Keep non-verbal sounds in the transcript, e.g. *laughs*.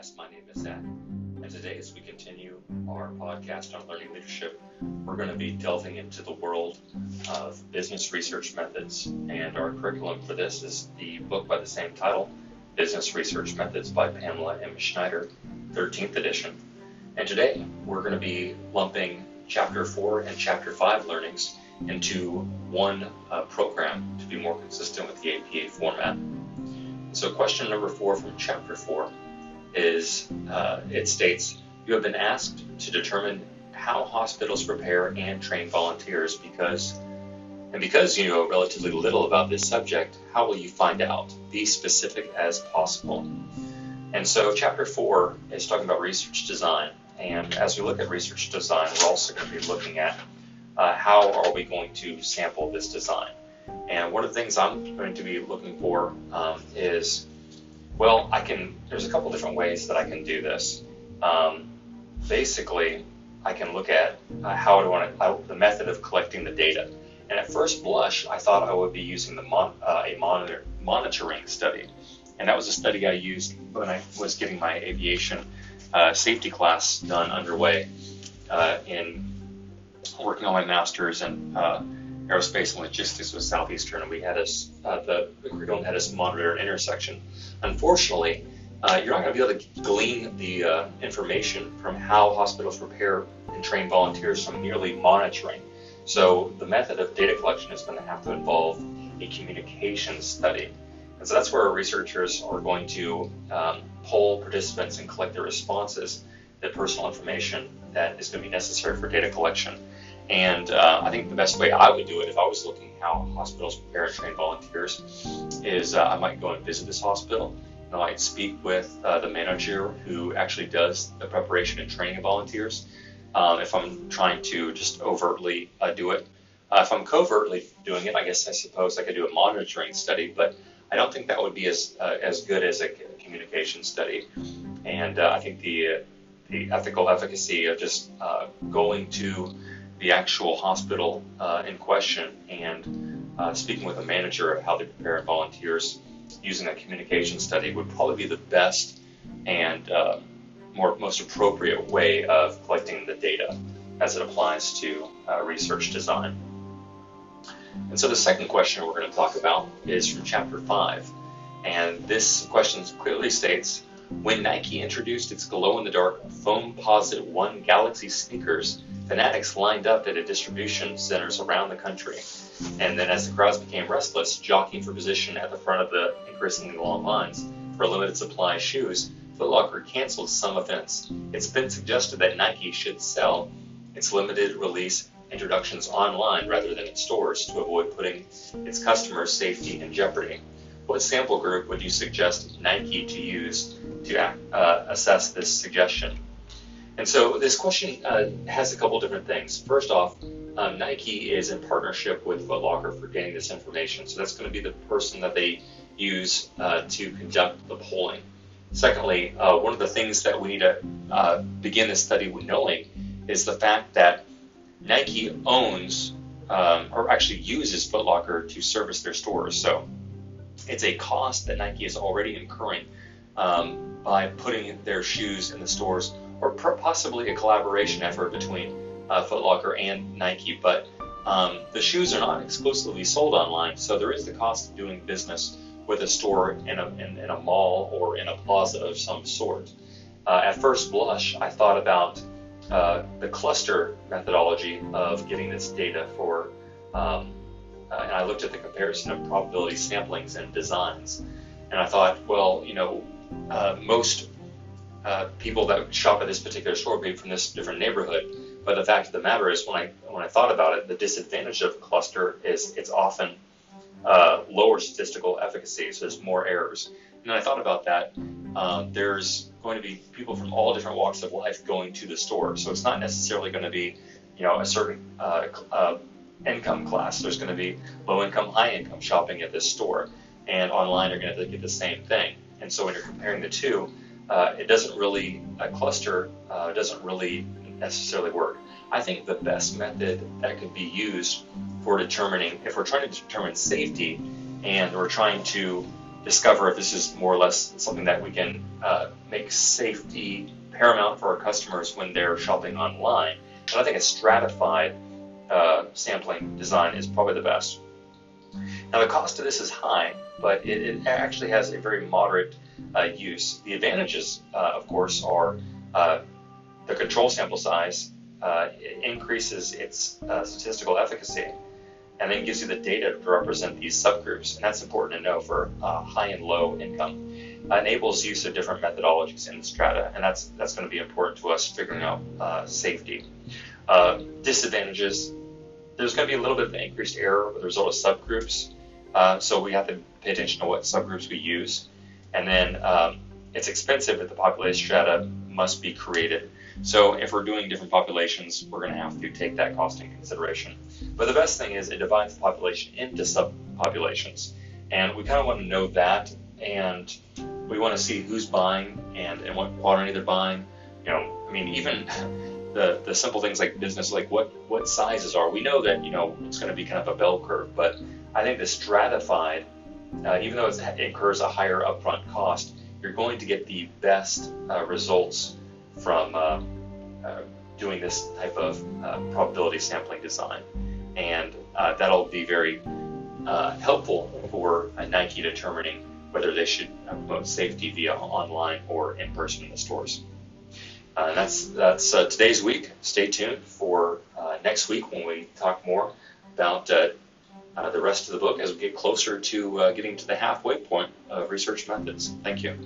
Podcast. My name is Zach, and today, as we continue our podcast on learning leadership, we're going to be delving into the world of business research methods. And our curriculum for this is the book by the same title, Business Research Methods by Pamela M. Schindler, 13th edition. And today, we're going to be lumping Chapter 4 and Chapter 5 learnings into one uh, program to be more consistent with the APA format. So, question number four from chapter four is uh, it states, You have been asked to determine how hospitals prepare and train volunteers because, and because you know relatively little about this subject, how will you find out? Be specific as possible. And so, chapter four is talking about research design. And as we look at research design, we're also going to be looking at uh, how are we going to sample this design. And one of the things I'm going to be looking for um, is, well, I can, there's a couple different ways that I can do this. Um, basically, I can look at uh, how I, how, the method of collecting the data. And at first blush, I thought I would be using the mon, uh, a monitor, monitoring study. And that was a study I used when I was getting my aviation uh, safety class done underway uh, in working on my master's and uh, aerospace and logistics with Southeastern, and we had us uh, the, curriculum had us monitor an intersection. Unfortunately, uh, you're not going to be able to glean the uh, information from how hospitals prepare and train volunteers from merely monitoring. So the method of data collection is going to have to involve a communication study. And so that's where our researchers are going to um, poll participants and collect their responses, their personal information that is going to be necessary for data collection. And uh, I think the best way I would do it if I was looking how hospitals prepare and train volunteers is uh, I might go and visit this hospital and I might speak with uh, the manager who actually does the preparation and training of volunteers. Um, if I'm trying to just overtly uh, do it, uh, if I'm covertly doing it, I guess I suppose I could do a monitoring study, but I don't think that would be as uh, as good as a communication study. And I think the the ethical efficacy of just going to the actual hospital uh, in question and uh, speaking with a manager of how they prepare volunteers using a communication study would probably be the best and uh, more most appropriate way of collecting the data as it applies to uh, research design. And so the second question we're going to talk about is from chapter 5. And this question clearly states when Nike introduced its glow in the dark Foamposite 1 Galaxy sneakers, fanatics lined up at distribution centers around the country. And then, as the crowds became restless, jockeying for position at the front of the increasingly long lines for limited supply shoes, Foot Locker canceled some events. It's been suggested that Nike should sell its limited release introductions online rather than in stores to avoid putting its customers' safety in jeopardy. What sample group would you suggest Nike to use to uh, assess this suggestion? And so this question uh, has a couple different things. First off, um, Nike is in partnership with Foot Locker for getting this information. So that's going to be the person that they use uh, to conduct the polling. Secondly, uh, one of the things that we need to uh, begin this study with knowing is the fact that Nike owns um, or actually uses Foot Locker to service their stores. So it's a cost that Nike is already incurring um, by putting their shoes in the stores or possibly a collaboration effort between uh, Foot Locker and Nike. But um, the shoes are not exclusively sold online, so there is the cost of doing business with a store in a, in, in a mall or in a plaza of some sort. Uh, at first blush, I thought about uh, the cluster methodology of getting this data for, um, uh, and I looked at the comparison of probability samplings and designs, and I thought, well, you know, uh, most uh, people that shop at this particular store be from this different neighborhood. But the fact of the matter is, when I when I thought about it, the disadvantage of a cluster is it's often uh, lower statistical efficacy, so there's more errors. And I thought about that. Um, there's going to be people from all different walks of life going to the store, so it's not necessarily going to be, you know, a certain uh, uh, income class. There's going to be low income, high income shopping at this store, and online you're going to get the same thing. And so when you're comparing the two, uh, it doesn't really, a cluster uh, doesn't really necessarily work. I think the best method that could be used for determining, if we're trying to determine safety and we're trying to discover if this is more or less something that we can uh, make safety paramount for our customers when they're shopping online. And I think a stratified uh, sampling design is probably the best. Now the cost of this is high, but it, it actually has a very moderate uh, use. The advantages, uh, of course, are uh, the control sample size uh, increases its uh, statistical efficacy and then gives you the data to represent these subgroups. And that's important to know for high and low income. Enables use of different methodologies in strata, and that's that's going to be important to us figuring out safety. Uh, disadvantages: there's going to be a little bit of increased error with the result of subgroups, uh, so we have to pay attention to what subgroups we use. And then um, it's expensive if the population strata must be created. So if we're doing different populations, we're going to have to take that cost into consideration. But the best thing is it divides the population into subpopulations. And we kind of want to know that, and we want to see who's buying and, and what quantity they're buying. You know, I mean, even *laughs* the, the simple things like business, like what, what sizes are. We know that, you know, it's going to be kind of a bell curve, but I think the stratified, uh, even though it incurs a higher upfront cost, you're going to get the best uh, results from uh, uh, doing this type of uh, probability sampling design. And uh, that'll be very helpful for Nike determining whether they should promote safety via online or in person in the stores. And that's that's today's week. Stay tuned for next week when we talk more about uh, the rest of the book as we get closer to uh, getting to the halfway point of research methods. Thank you.